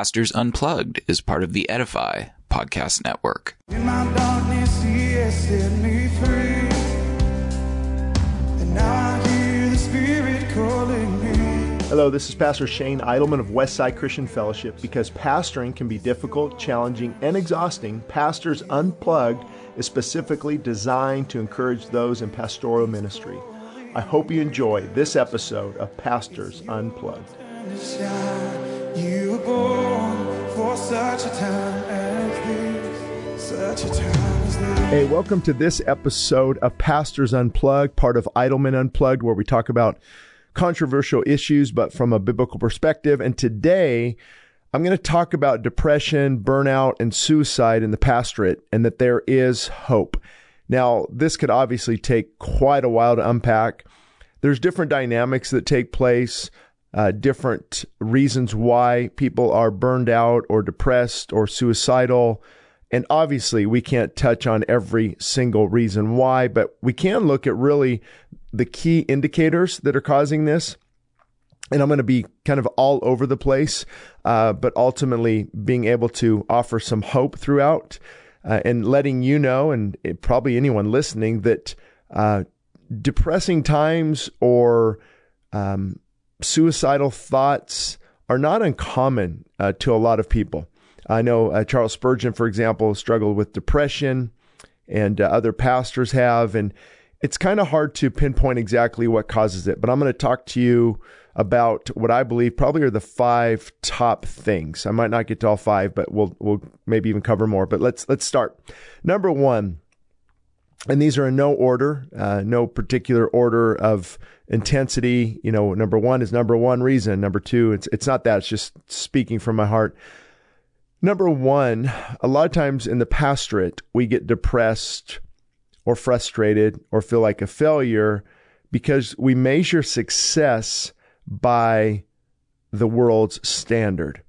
Pastors Unplugged is part of the Edify podcast network. In my darkness, he has set me free. And now I hear the Spirit calling me. Hello, this is Pastor Shane Idleman of Westside Christian Fellowship. Because pastoring can be difficult, challenging, and exhausting, Pastors Unplugged is specifically designed to encourage those in pastoral ministry. I hope you enjoy this episode of Pastors Unplugged. And to shine. You were born for such a time as this. Such a time as this. Hey, welcome to this episode of Pastors Unplugged, part of Idleman Unplugged, where we talk about controversial issues, but from a biblical perspective. And today, I'm going to talk about depression, burnout, and suicide in the pastorate, and that there is hope. Now, this could obviously take quite a while to unpack. There's different dynamics that take place, uh, different reasons why people are burned out or depressed or suicidal. And obviously, we can't touch on every single reason why, but we can look at really the key indicators that are causing this. And I'm going to be kind of all over the place, uh, but ultimately being able to offer some hope throughout uh, and letting you know, and it, probably anyone listening, that uh, depressing times or um, suicidal thoughts are not uncommon uh, to a lot of people. I know uh, Charles Spurgeon, for example, struggled with depression, and uh, other pastors have, and it's kind of hard to pinpoint exactly what causes it. But I'm going to talk to you about what I believe probably are the five top things. I might not get to all five, but we'll we'll maybe even cover more. But let's let's start. Number one, and these are in no order, uh, no particular order of intensity. You know, number one is number one reason. Number two, it's it's not that. It's just speaking from my heart. Number one, a lot of times in the pastorate, we get depressed or frustrated or feel like a failure because we measure success by the world's standard.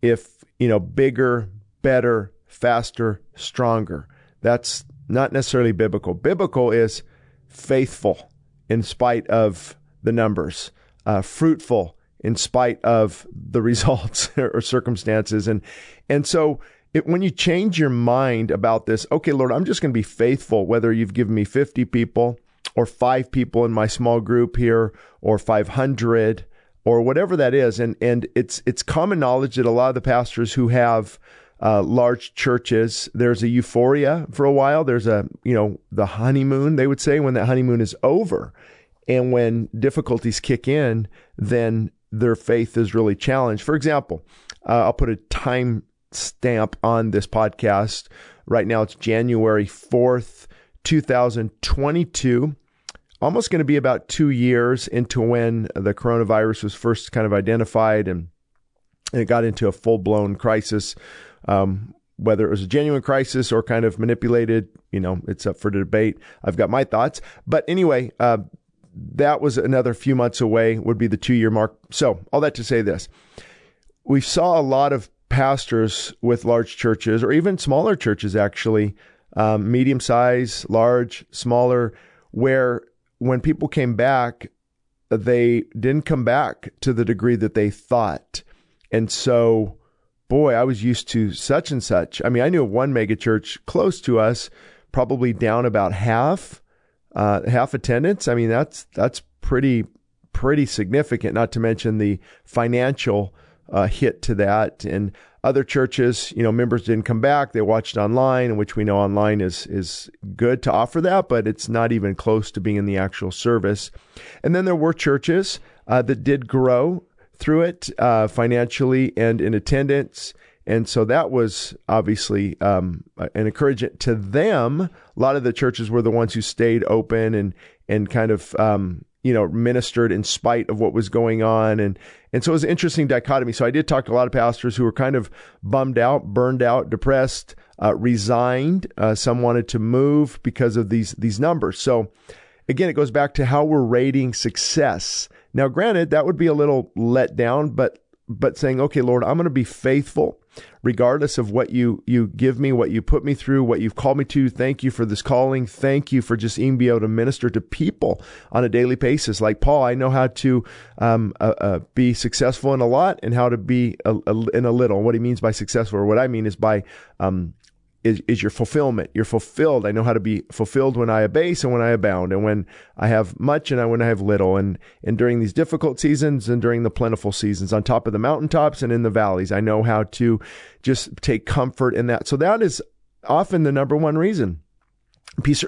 If, you know, bigger, better, faster, stronger, that's not necessarily biblical. Biblical is faithful in spite of the numbers, uh, fruitful in spite of the results or circumstances. And, and so it, when you change your mind about this, okay, Lord, I'm just going to be faithful, whether you've given me 50 people or five people in my small group here or 500 or whatever that is. And, and it's, it's common knowledge that a lot of the pastors who have uh, large churches, there's a euphoria for a while. There's a, you know, the honeymoon, they would say, when that honeymoon is over. And when difficulties kick in, then their faith is really challenged. For example, uh, I'll put a time stamp on this podcast. Right now, it's January 4th, 2022. Almost going to be about two years into when the coronavirus was first kind of identified and, and it got into a full blown crisis. Um, whether it was a genuine crisis or kind of manipulated, you know, it's up for debate. I've got my thoughts. But anyway, uh, that was another few months away, would be the two year mark. So, all that to say this we saw a lot of pastors with large churches or even smaller churches, actually, um, medium size, large, smaller, where when people came back, they didn't come back to the degree that they thought. And so, boy, I was used to such and such. I mean, I knew of one megachurch close to us, probably down about half, uh, half attendance. I mean, that's that's pretty pretty significant. Not to mention the financial uh, hit to that. And other churches, you know, members didn't come back. They watched online, which we know online is is good to offer that, but it's not even close to being in the actual service. And then there were churches uh, that did grow through it uh, financially and in attendance. And so that was obviously um, an encouragement to them. A lot of the churches were the ones who stayed open and and kind of um, you know ministered in spite of what was going on and and so it was an interesting dichotomy. So I did talk to a lot of pastors who were kind of bummed out, burned out, depressed, uh, resigned. Uh, some wanted to move because of these these numbers. So again, it goes back to how we're rating success. Now, granted, that would be a little let down, but but saying, okay, Lord, I'm going to be faithful regardless of what you you give me, what you put me through, what you've called me to. Thank you for this calling. Thank you for just being able to minister to people on a daily basis. Like Paul, I know how to um, uh, uh, be successful in a lot and how to be a, a, in a little. What he means by successful, or what I mean is by um, is, is your fulfillment. You're fulfilled. I know how to be fulfilled when I abase and when I abound, and when I have much and I, when I have little. And and during these difficult seasons and during the plentiful seasons, on top of the mountaintops and in the valleys, I know how to just take comfort in that. So that is often the number one reason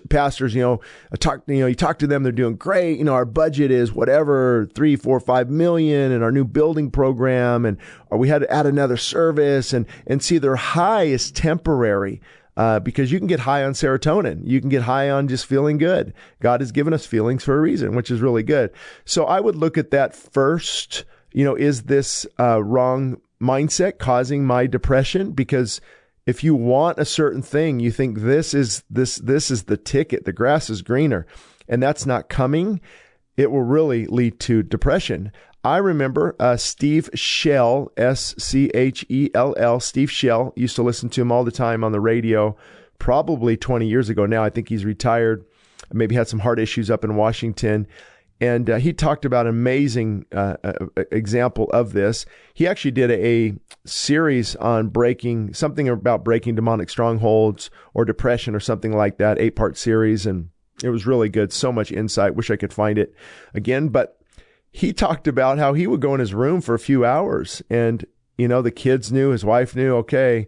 pastors, you know, talk, you know, you talk to them, they're doing great. You know, our budget is whatever, three, four, five million and our new building program. And or we had to add another service and, and see their high is temporary. Uh, because you can get high on serotonin. You can get high on just feeling good. God has given us feelings for a reason, which is really good. So I would look at that first. You know, is this uh, wrong mindset causing my depression? Because if you want a certain thing, you think this is this this is the ticket. The grass is greener, and that's not coming. It will really lead to depression. I remember uh, Steve Schell, S C H E L L. Steve Schell used to listen to him all the time on the radio, probably 20 years ago now. I think he's retired. Maybe had some heart issues up in Washington and uh, he talked about an amazing uh, uh, example of this. He actually did a, series on breaking something about breaking demonic strongholds or depression or something like that, eight part series, and it was really good. So much insight. Wish I could find it again, but he talked about how he would go in his room for a few hours, and you know the kids knew, his wife knew. Okay,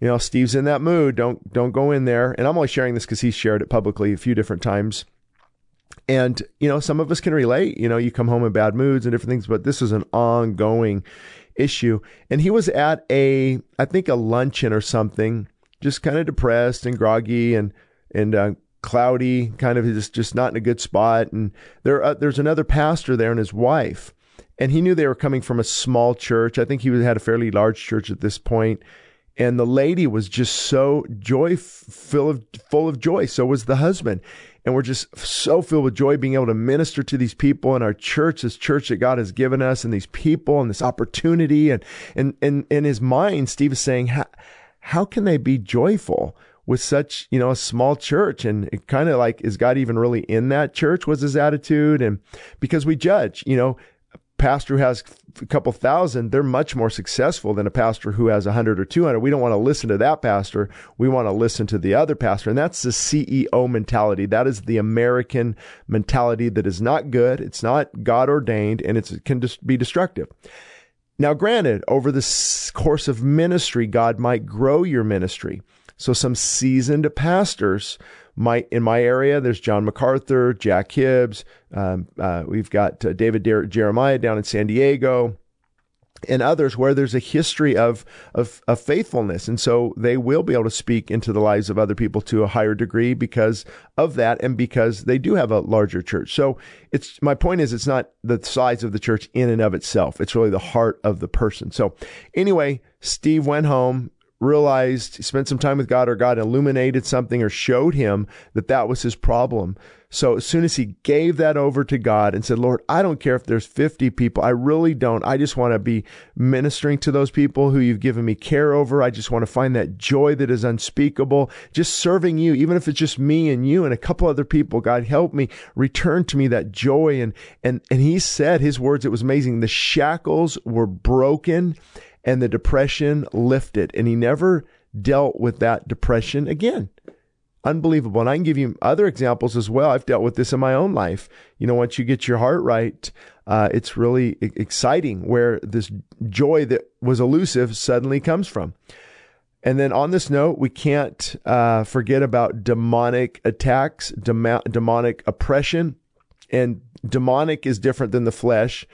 you know Steve's in that mood. Don't don't go in there. And I'm only sharing this because he shared it publicly a few different times and, you know, some of us can relate. You know, you come home in bad moods and different things, but this is an ongoing issue. And he was at a, I think, a luncheon or something, just kind of depressed and groggy and, and, uh, cloudy, kind of just, just not in a good spot. And there, uh, there's another pastor there and his wife. And he knew they were coming from a small church. I think he had a fairly large church at this point and the lady was just so joy full of full of joy so was the husband and we're just so filled with joy being able to minister to these people in our church, this church that God has given us, and these people and this opportunity. And and and in his mind, Steve is saying, how, how can they be joyful? with such you know a small church and it kind of like is god even really in that church was his attitude and because we judge you know pastor who has a couple thousand, they're much more successful than a pastor who has a hundred or two hundred. We don't want to listen to that pastor. We want to listen to the other pastor. And that's the CEO mentality. That is the American mentality that is not good. It's not God ordained and it can just be destructive. Now, granted, over the course of ministry, God might grow your ministry. So some seasoned pastors my in my area, there's John MacArthur, Jack Hibbs. Um, uh, we've got uh, David Der- Jeremiah down in San Diego, and others where there's a history of, of of faithfulness, and so they will be able to speak into the lives of other people to a higher degree because of that, and because they do have a larger church. So it's my point is it's not the size of the church in and of itself; it's really the heart of the person. So anyway, Steve went home realized, spent some time with God, or God illuminated something or showed him that that was his problem. So as soon as he gave that over to God and said, Lord, I don't care if there's 50 people. I really don't. I just want to be ministering to those people who you've given me care over. I just want to find that joy that is unspeakable. Just serving you, even if it's just me and you and a couple other people. God, help me return to me that joy. And, and, and he said his words, it was amazing. The shackles were broken and the depression lifted. And he never dealt with that depression again. Unbelievable. And I can give you other examples as well. I've dealt with this in my own life. You know, once you get your heart right, uh, it's really exciting where this joy that was elusive suddenly comes from. And then on this note, we can't uh, forget about demonic attacks, dem- demonic oppression. And demonic is different than the flesh.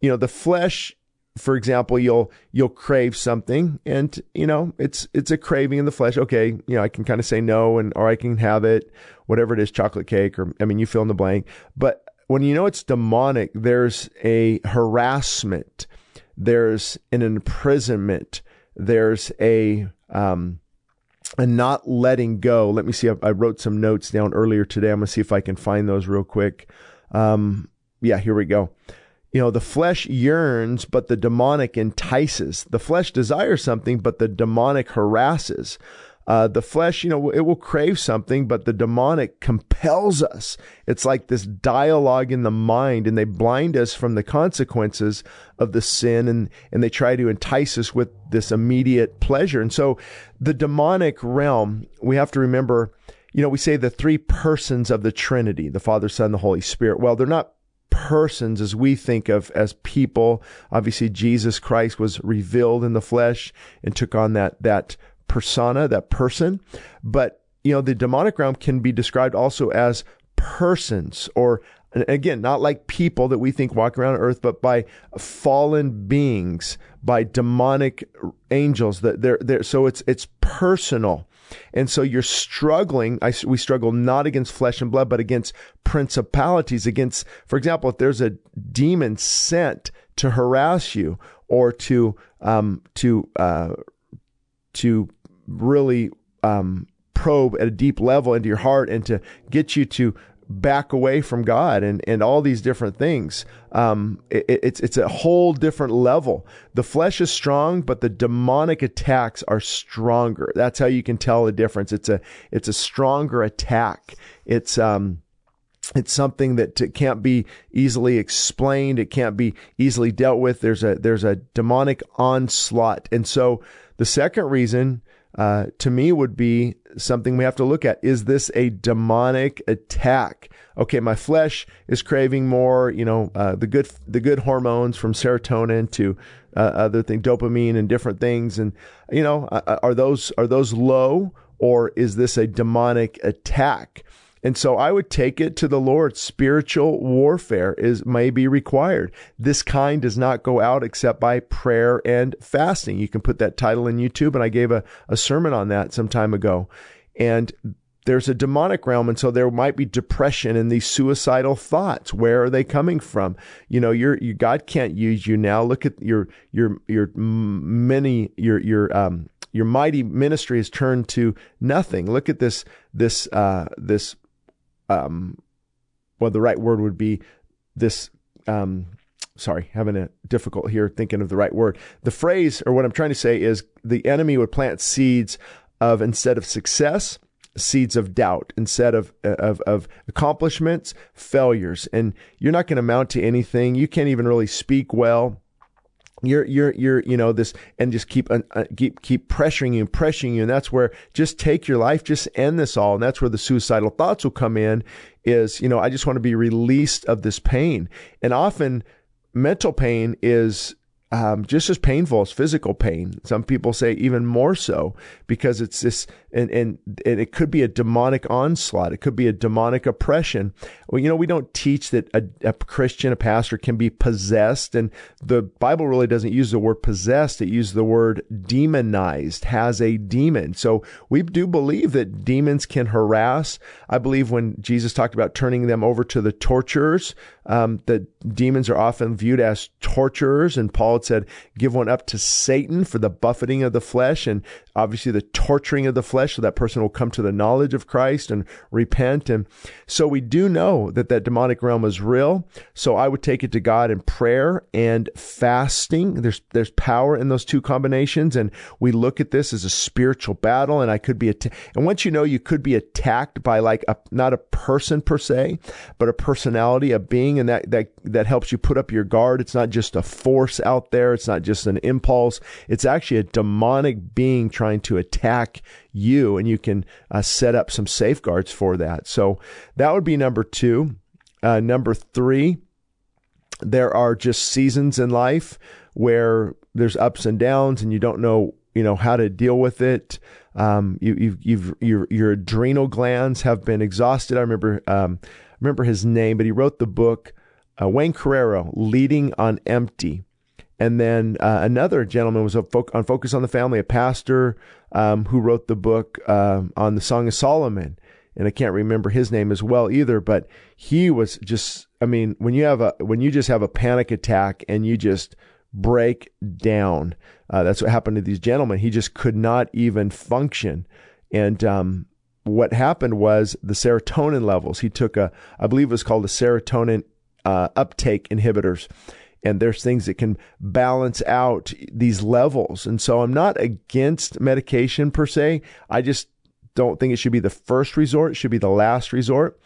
You know, the flesh for example, you'll you'll crave something, and you know it's it's a craving in the flesh. Okay, you know I can kind of say no, and or I can have it, whatever it is, chocolate cake, or I mean you fill in the blank. But when you know it's demonic, there's a harassment, there's an imprisonment, there's a um, a not letting go. Let me see. I, I wrote some notes down earlier today. I'm gonna see if I can find those real quick. Um, yeah, here we go you know, the flesh yearns, but the demonic entices. The flesh desires something, but the demonic harasses. Uh, the flesh, you know, it will crave something, but the demonic compels us. It's like this dialogue in the mind, and they blind us from the consequences of the sin, and and they try to entice us with this immediate pleasure. And so, the demonic realm, we have to remember, you know, we say the three persons of the Trinity: the Father, Son, the Holy Spirit. Well, they're not persons as we think of as people. Obviously, Jesus Christ was revealed in the flesh and took on that that persona, that person. But, you know, the demonic realm can be described also as persons or again, not like people that we think walk around earth, but by fallen beings, by demonic angels that they're there. So it's, it's personal. And so you're struggling. I, we struggle not against flesh and blood, but against principalities, against, for example, if there's a demon sent to harass you or to, um, to, uh, to really um, probe at a deep level into your heart and to get you to back away from God and, and all these different things. Um, it, it's it's a whole different level. The flesh is strong, but the demonic attacks are stronger. That's how you can tell the difference. It's a it's a stronger attack. It's um it's something that t- can't be easily explained. It can't be easily dealt with. There's a there's a demonic onslaught, and so the second reason uh, to me would be something we have to look at. Is this a demonic attack? Okay, my flesh is craving more, you know, uh, the good the good hormones from serotonin to uh, other things, dopamine and different things, and you know, uh, uh, are those are those low or is this a demonic attack? And so I would take it to the Lord. Spiritual warfare is may be required. This kind does not go out except by prayer and fasting. You can put that title in YouTube, and I gave a, a sermon on that some time ago. And there's a demonic realm and so there might be depression and these suicidal thoughts where are they coming from you know your you, god can't use you now look at your your your many your your um your mighty ministry has turned to nothing look at this this uh this um, well, the right word would be this. Um, sorry, having a difficult here thinking of the right word. The phrase, or what I'm trying to say, is the enemy would plant seeds of instead of success, seeds of doubt instead of of, of accomplishments, failures, and you're not going to amount to anything. You can't even really speak well you're you're you're you know this and just keep uh, keep keep pressuring you and pressuring you. And that's where just take your life just end this all. And that's where the suicidal thoughts will come in is you know I just want to be released of this pain. And often mental pain is um, just as painful as physical pain. Some people say even more so because it's this, and, and, and it could be a demonic onslaught. It could be a demonic oppression. Well, you know, we don't teach that a, a Christian, a pastor can be possessed. And the Bible really doesn't use the word possessed. It uses the word demonized, has a demon. So we do believe that demons can harass. I believe when Jesus talked about turning them over to the torturers, um, that demons are often viewed as torturers. And Paul said, give one up to Satan for the buffeting of the flesh and obviously the torturing of the flesh so that person will come to the knowledge of Christ and repent. And so we do know that that demonic realm is real. So I would take it to God in prayer and fasting. There's, there's power in those two combinations. And we look at this as a spiritual battle. And I could be, att- and once you know you could be attacked by like a, not a person per se, but a personality, a being, and that, that, that helps you put up your guard. It's not just a force out there. It's not just an impulse. It's actually a demonic being trying to attack you, and you can uh, set up some safeguards for that. So that would be number two. Uh, number three, there are just seasons in life where there's ups and downs, and you don't know you know how to deal with it. Um, you, you've, you've, your your adrenal glands have been exhausted. I remember um, remember his name, but he wrote the book uh, Wayne Cordeiro, Leading on Empty. And then uh, another gentleman was on Focus on the Family, a pastor um, who wrote the book uh, on the Song of Solomon. And I can't remember his name as well either, but he was just, I mean, when you have a, when you just have a panic attack and you just break down, uh, that's what happened to these gentlemen. He just could not even function. And, um, what happened was the serotonin levels. He took a, I believe it was called a serotonin uh, uptake inhibitors, and there's things that can balance out these levels. And so I'm not against medication per se. I just don't think it should be the first resort. It should be the last resort.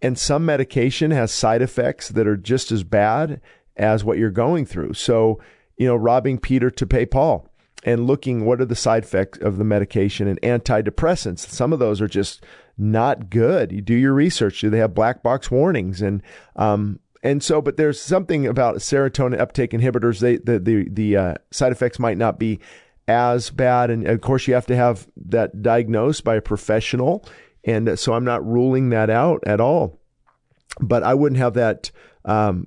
And some medication has side effects that are just as bad as what you're going through. So, you know, robbing Peter to pay Paul and looking what are the side effects of the medication and antidepressants. Some of those are just not good. You do your research. Do they have black box warnings? And um, and so, but there's something about serotonin uptake inhibitors. They the the the uh, side effects might not be as bad, and of course you have to have that diagnosed by a professional. And so I'm not ruling that out at all. But I wouldn't have that um,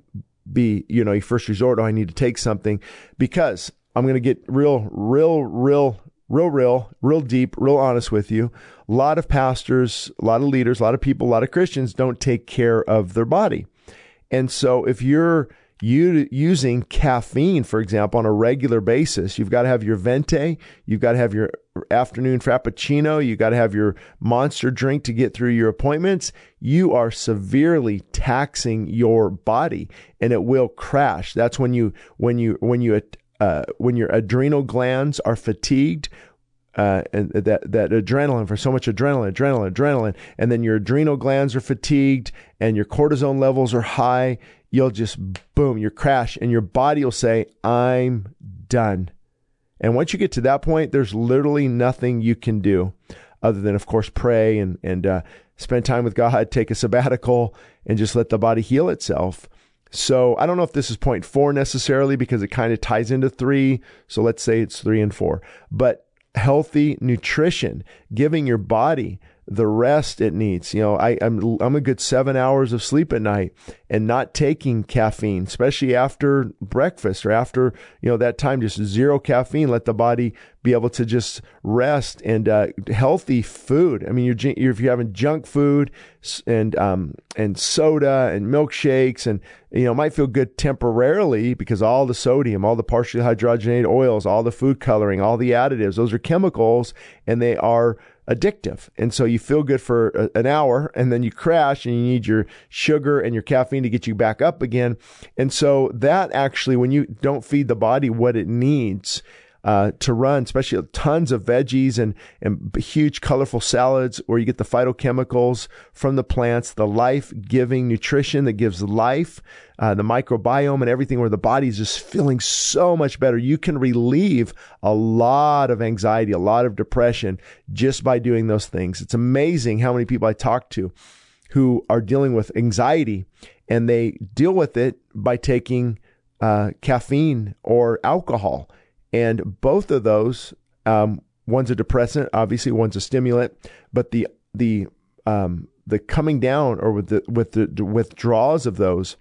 be you know your first resort. Oh, I need to take something because I'm going to get real, real, real real, real, real deep, real honest with you. A lot of pastors, a lot of leaders, a lot of people, a lot of Christians don't take care of their body. And so if you're you using caffeine, for example, on a regular basis, you've got to have your venti, you've got to have your afternoon frappuccino, you've got to have your monster drink to get through your appointments. You are severely taxing your body and it will crash. That's when you, when you, when you, uh, when your adrenal glands are fatigued, uh, and that that adrenaline for so much adrenaline, adrenaline, adrenaline, and then your adrenal glands are fatigued and your cortisone levels are high, you'll just boom, you crash, and your body will say, "I'm done." And once you get to that point, there's literally nothing you can do other than, of course, pray and and uh, spend time with God, take a sabbatical, and just let the body heal itself. So I don't know if this is point four necessarily because it kind of ties into three. So let's say it's three and four. But healthy nutrition, giving your body the rest it needs. You know, I, I'm I'm a good seven hours of sleep at night and not taking caffeine, especially after breakfast or after you know that time. Just zero caffeine. Let the body be able to just rest and uh, healthy food. I mean, you're, you're, if you're having junk food and um, and soda and milkshakes and you know might feel good temporarily because all the sodium, all the partially hydrogenated oils, all the food coloring, all the additives, those are chemicals and they are addictive. And so you feel good for a, an hour and then you crash and you need your sugar and your caffeine to get you back up again. And so that actually, when you don't feed the body what it needs, uh, to run, especially tons of veggies and, and huge colorful salads where you get the phytochemicals from the plants, the life giving nutrition that gives life, uh, the microbiome and everything where the body's just feeling so much better. You can relieve a lot of anxiety, a lot of depression just by doing those things. It's amazing how many people I talk to who are dealing with anxiety and they deal with it by taking uh, caffeine or alcohol. And both of those, um, one's a depressant, obviously one's a stimulant, but the the um, the coming down or with the with the withdrawals of those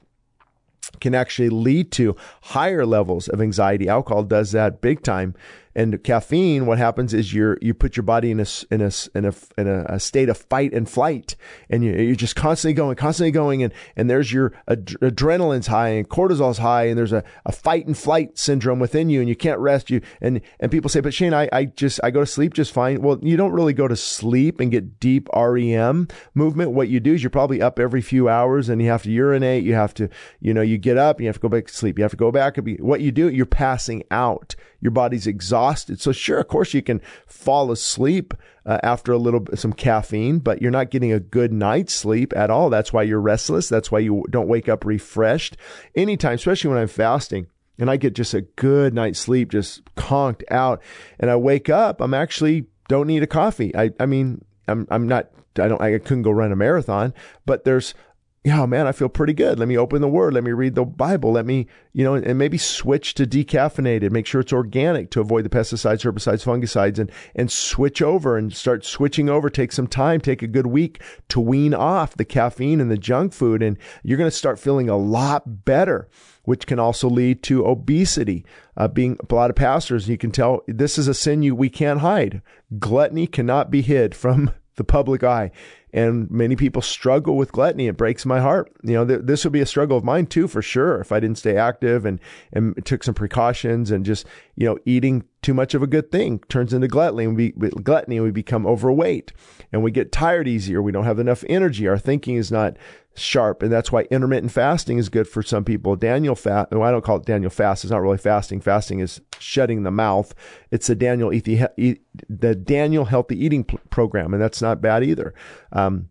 can actually lead to higher levels of anxiety. Alcohol does that big time. And caffeine, what happens is you you put your body in a in a in a in a, state of fight and flight, and you, you're just constantly going, constantly going, and and there's your ad- adrenaline's high and cortisol's high, and there's a, a fight and flight syndrome within you, and you can't rest. You and and people say, but Shane, I I just I go to sleep just fine. Well, you don't really go to sleep and get deep REM movement. What you do is you're probably up every few hours, and you have to urinate. You have to you know you get up, you have to go back to sleep. You have to go back. What you do, you're passing out. Your body's exhausted. So sure, of course you can fall asleep uh, after a little some caffeine, but you're not getting a good night's sleep at all. That's why you're restless. That's why you don't wake up refreshed anytime, especially when I'm fasting and I get just a good night's sleep, just conked out, and I wake up, I'm actually don't need a coffee. I, I mean, I'm, I'm not, I don't, I couldn't go run a marathon, but there's yeah, man, I feel pretty good. Let me open the word. Let me read the Bible. Let me, you know, and maybe switch to decaffeinated. Make sure it's organic to avoid the pesticides, herbicides, fungicides, and and switch over and start switching over. Take some time. Take a good week to wean off the caffeine and the junk food, and you're going to start feeling a lot better. Which can also lead to obesity. Uh, being a lot of pastors, you can tell this is a sin you we can't hide. Gluttony cannot be hid from the public eye And many people struggle with gluttony. It breaks my heart. You know, th- this would be a struggle of mine too, for sure, if I didn't stay active and, and took some precautions and just, you know, eating too much of a good thing turns into gluttony and we, gluttony and we become overweight and we get tired easier. We don't have enough energy. Our thinking is not sharp. And that's why intermittent fasting is good for some people. Daniel fast, well, I don't call it Daniel fast. It's not really fasting. Fasting is shutting the mouth. It's the Daniel, eat the Daniel healthy eating program. And that's not bad either. Um,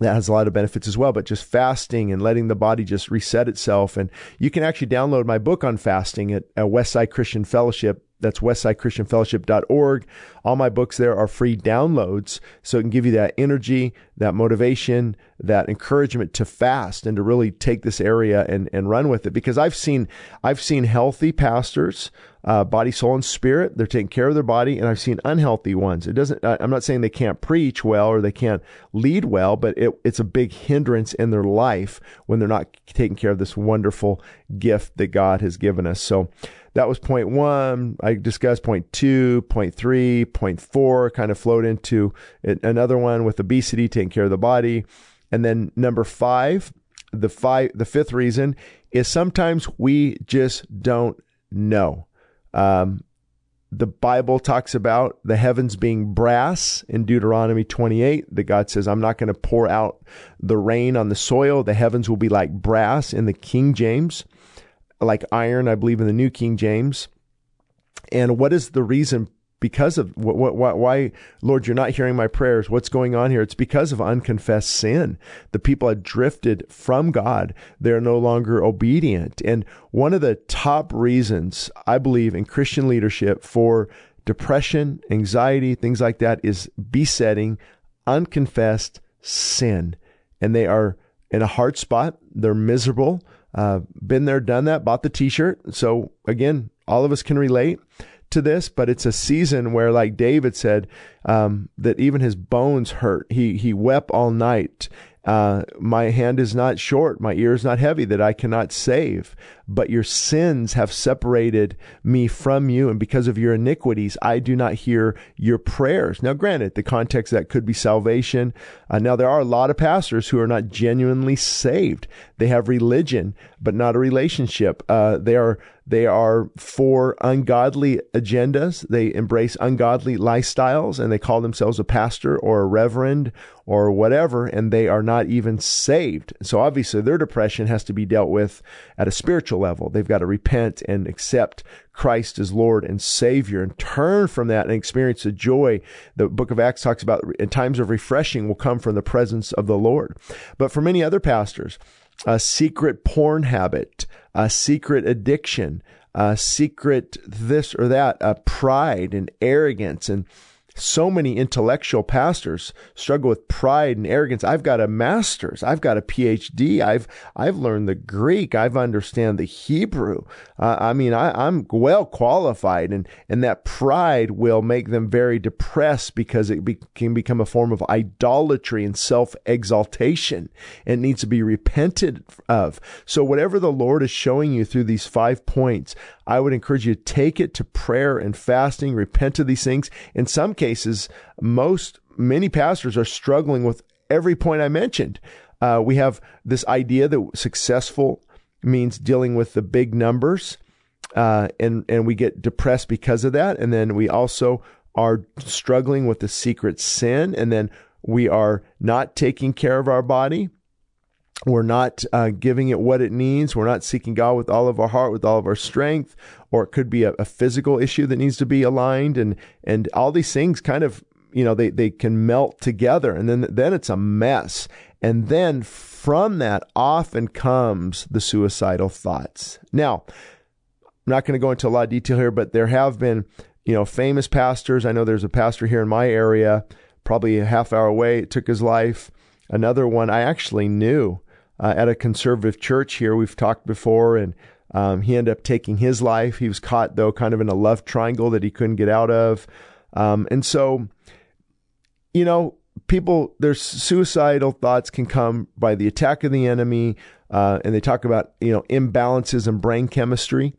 that has a lot of benefits as well, but just fasting and letting the body just reset itself. And you can actually download my book on fasting at, at Westside Christian Fellowship that's westsidechristianfellowship.org. All my books there are free downloads, so it can give you that energy, that motivation, that encouragement to fast and to really take this area and, and run with it. Because I've seen I've seen healthy pastors, uh, body, soul, and spirit. They're taking care of their body, and I've seen unhealthy ones. It doesn't. I'm not saying they can't preach well or they can't lead well, but it, it's a big hindrance in their life when they're not taking care of this wonderful gift that God has given us. So that was point one. I discussed point two, point three, point four, kind of flowed into another one with obesity, taking care of the body. And then number five, the five, the fifth reason is sometimes we just don't know. Um, the Bible talks about the heavens being brass in Deuteronomy 28. That God says, I'm not going to pour out the rain on the soil. The heavens will be like brass in the King James like iron, I believe in the New King James. And what is the reason? Because of what, what, why, Lord, you're not hearing my prayers. What's going on here? It's because of unconfessed sin. The people had drifted from God. They're no longer obedient. And one of the top reasons I believe in Christian leadership for depression, anxiety, things like that is besetting unconfessed sin. And they are in a hard spot. They're miserable. Uh, been there, done that, bought the t shirt. So again, all of us can relate to this, but it's a season where, like David said, um, that even his bones hurt. He he wept all night, uh, my hand is not short, my ear is not heavy, that I cannot save. But your sins have separated me from you, and because of your iniquities, I do not hear your prayers. Now, granted, the context that could be salvation. Uh, now, there are a lot of pastors who are not genuinely saved. They have religion, but not a relationship. Uh, they are they are for ungodly agendas. They embrace ungodly lifestyles and they call themselves a pastor or a reverend or whatever, and they are not even saved. So obviously their depression has to be dealt with at a spiritual level. They've got to repent and accept Christ as Lord and Savior and turn from that and experience the joy. The book of Acts talks about in times of refreshing will come from the presence of the Lord. But for many other pastors, a secret porn habit, a secret addiction, a secret this or that, a pride and arrogance and so many intellectual pastors struggle with pride and arrogance. I've got a master's. I've got a PhD. I've I've learned the Greek. I've understand the Hebrew. Uh, I mean, I, am well qualified, and and that pride will make them very depressed because it be, can become a form of idolatry and self exaltation. It needs to be repented of. So whatever the Lord is showing you through these five points, I would encourage you to take it to prayer and fasting, repent of these things. In some cases, most, many pastors are struggling with every point I mentioned. Uh, we have this idea that successful means dealing with the big numbers, uh, and and we get depressed because of that. And then we also are struggling with the secret sin, and then we are not taking care of our body we're not uh, giving it what it needs. We're not seeking God with all of our heart, with all of our strength, or it could be a, a, physical issue that needs to be aligned, and and all these things kind of you know they they can melt together, and then then it's a mess, and then from that often comes the suicidal thoughts. Now, I'm not going to go into a lot of detail here, but there have been you know famous pastors. I know there's a pastor here in my area, probably a half hour away, took his life. Another one I actually knew uh, at a conservative church here. We've talked before, and um, he ended up taking his life. He was caught, though, kind of in a love triangle that he couldn't get out of. Um, and so, you know, people, their suicidal thoughts can come by the attack of the enemy. Uh, and they talk about, you know, imbalances in brain chemistry.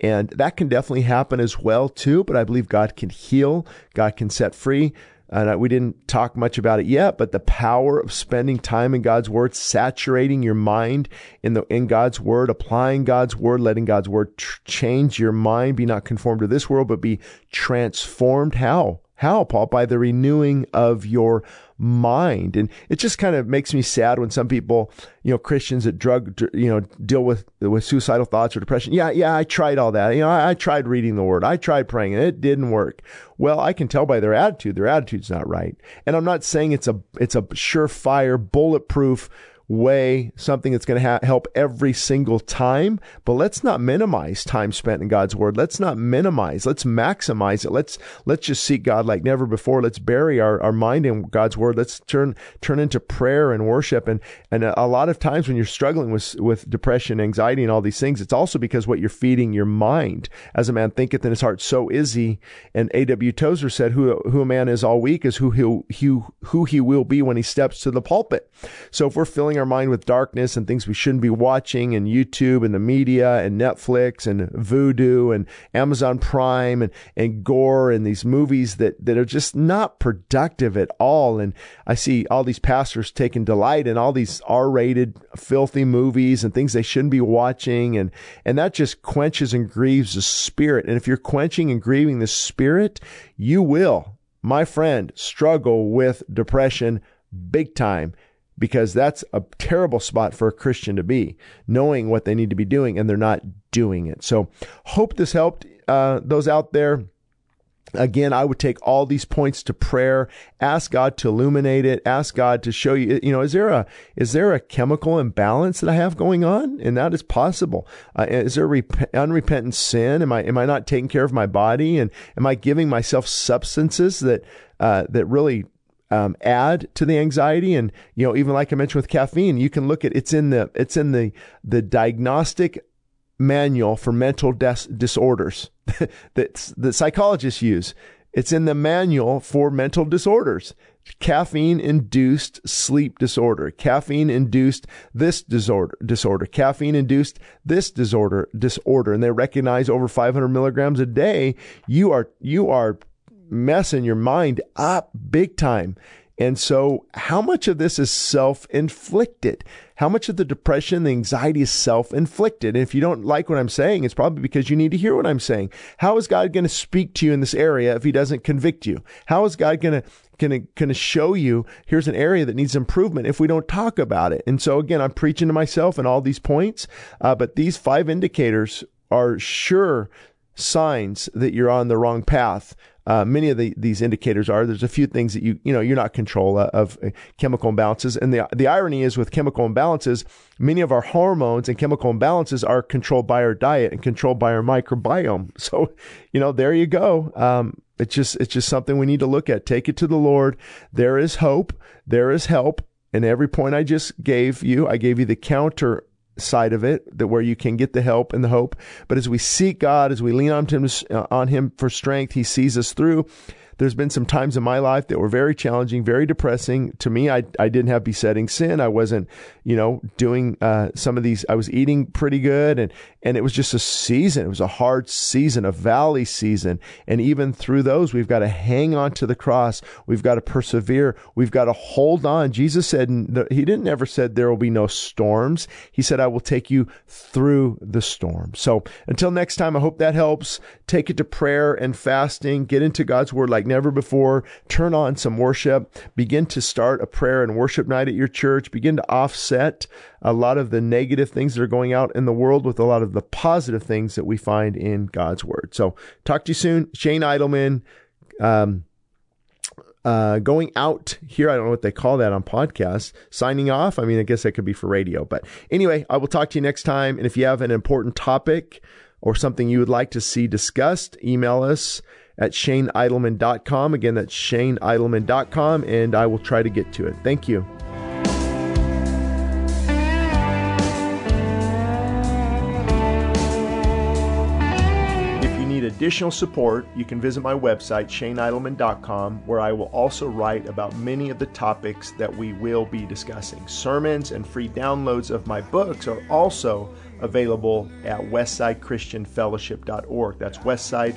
And that can definitely happen as well, too. But I believe God can heal, God can set free. And we didn't talk much about it yet, but the power of spending time in God's word, saturating your mind in the in God's word, applying God's word, letting God's word tr- change your mind, be not conformed to this world, but be transformed. How? How, Paul? By the renewing of your mind. And it just kind of makes me sad when some people, you know, Christians that drug, you know, deal with, with suicidal thoughts or depression. Yeah, yeah, I tried all that. You know, I, I tried reading the word. I tried praying and it didn't work. Well, I can tell by their attitude, their attitude's not right. And I'm not saying it's a, it's a surefire, bulletproof, way, something that's going to ha- help every single time. But let's not minimize time spent in God's word. Let's not minimize. Let's maximize it. Let's let's just seek God like never before. Let's bury our, our mind in God's word. Let's turn turn into prayer and worship. And and a, a lot of times when you're struggling with with depression, anxiety, and all these things, it's also because what you're feeding your mind. As a man thinketh in his heart, so is he. And A.W. Tozer said, "Who who a man is all week is who he who who he will be when he steps to the pulpit." So if we're filling our mind with darkness and things we shouldn't be watching and YouTube and the media and Netflix and Vudu and Amazon Prime and, and gore and these movies that, that are just not productive at all. And I see all these pastors taking delight in all these R-rated filthy movies and things they shouldn't be watching. And, and that just quenches and grieves the spirit. And if you're quenching and grieving the spirit, you will, my friend, struggle with depression big time because that's a terrible spot for a Christian to be, knowing what they need to be doing and they're not doing it. So, hope this helped uh, those out there. Again, I would take all these points to prayer. Ask God to illuminate it. Ask God to show you. You know, is there a is there a chemical imbalance that I have going on? And that is possible. Uh, is there rep- unrepentant sin? Am I am I not taking care of my body? And am I giving myself substances that uh, that really um, add to the anxiety. And, you know, even like I mentioned with caffeine, you can look at, it's in the, it's in the, the diagnostic manual for mental des- disorders that the psychologists use. It's in the manual for mental disorders. Caffeine induced sleep disorder, caffeine induced this disorder, disorder, caffeine induced this disorder, disorder. And they recognize over 500 milligrams a day, you are, you are messing your mind up big time. And so, how much of this is self inflicted? How much of the depression, the anxiety is self inflicted? And if you don't like what I'm saying, it's probably because you need to hear what I'm saying. How is God going to speak to you in this area if He doesn't convict you? How is God going to going to show you here's an area that needs improvement if we don't talk about it. And so again, I'm preaching to myself and all these points, uh, but these five indicators are sure signs that you're on the wrong path uh, many of the, these indicators are. There's a few things that you you know you're not control of uh, chemical imbalances, and the the irony is with chemical imbalances, many of our hormones and chemical imbalances are controlled by our diet and controlled by our microbiome. So, you know, there you go. Um, it's just it's just something we need to look at. Take it to the Lord. There is hope. There is help. And every point I just gave you, I gave you the counter side of it, that where you can get the help and the hope. But as we seek God, as we lean on him, uh, on him for strength, he sees us through. There's been some times in my life that were very challenging, very depressing. To me, I, I didn't have besetting sin. I wasn't, you know, doing uh, some of these. I was eating pretty good, and and it was just a season. It was a hard season, a valley season. And even through those, we've got to hang on to the cross. We've got to persevere. We've got to hold on. Jesus said, He didn't ever said there will be no storms. He said, I will take you through the storm. So until next time, I hope that helps. Take it to prayer and fasting. Get into God's word like never before. Turn on some worship. Begin to start a prayer and worship night at your church. Begin to offset a lot of the negative things that are going out in the world with a lot of the positive things that we find in God's word. So talk to you soon. Shane Idleman. Um, uh, going out here. I don't know what they call that on podcasts. Signing off. I mean, I guess that could be for radio. But anyway, I will talk to you next time. And if you have an important topic or something you would like to see discussed, email us at shaneidleman.com. Again, that's shaneidleman.com, and I will try to get to it. Thank you. If you need additional support, you can visit my website, shaneidleman.com, where I will also write about many of the topics that we will be discussing. Sermons and free downloads of my books are also available at westsidechristianfellowship.org. That's westside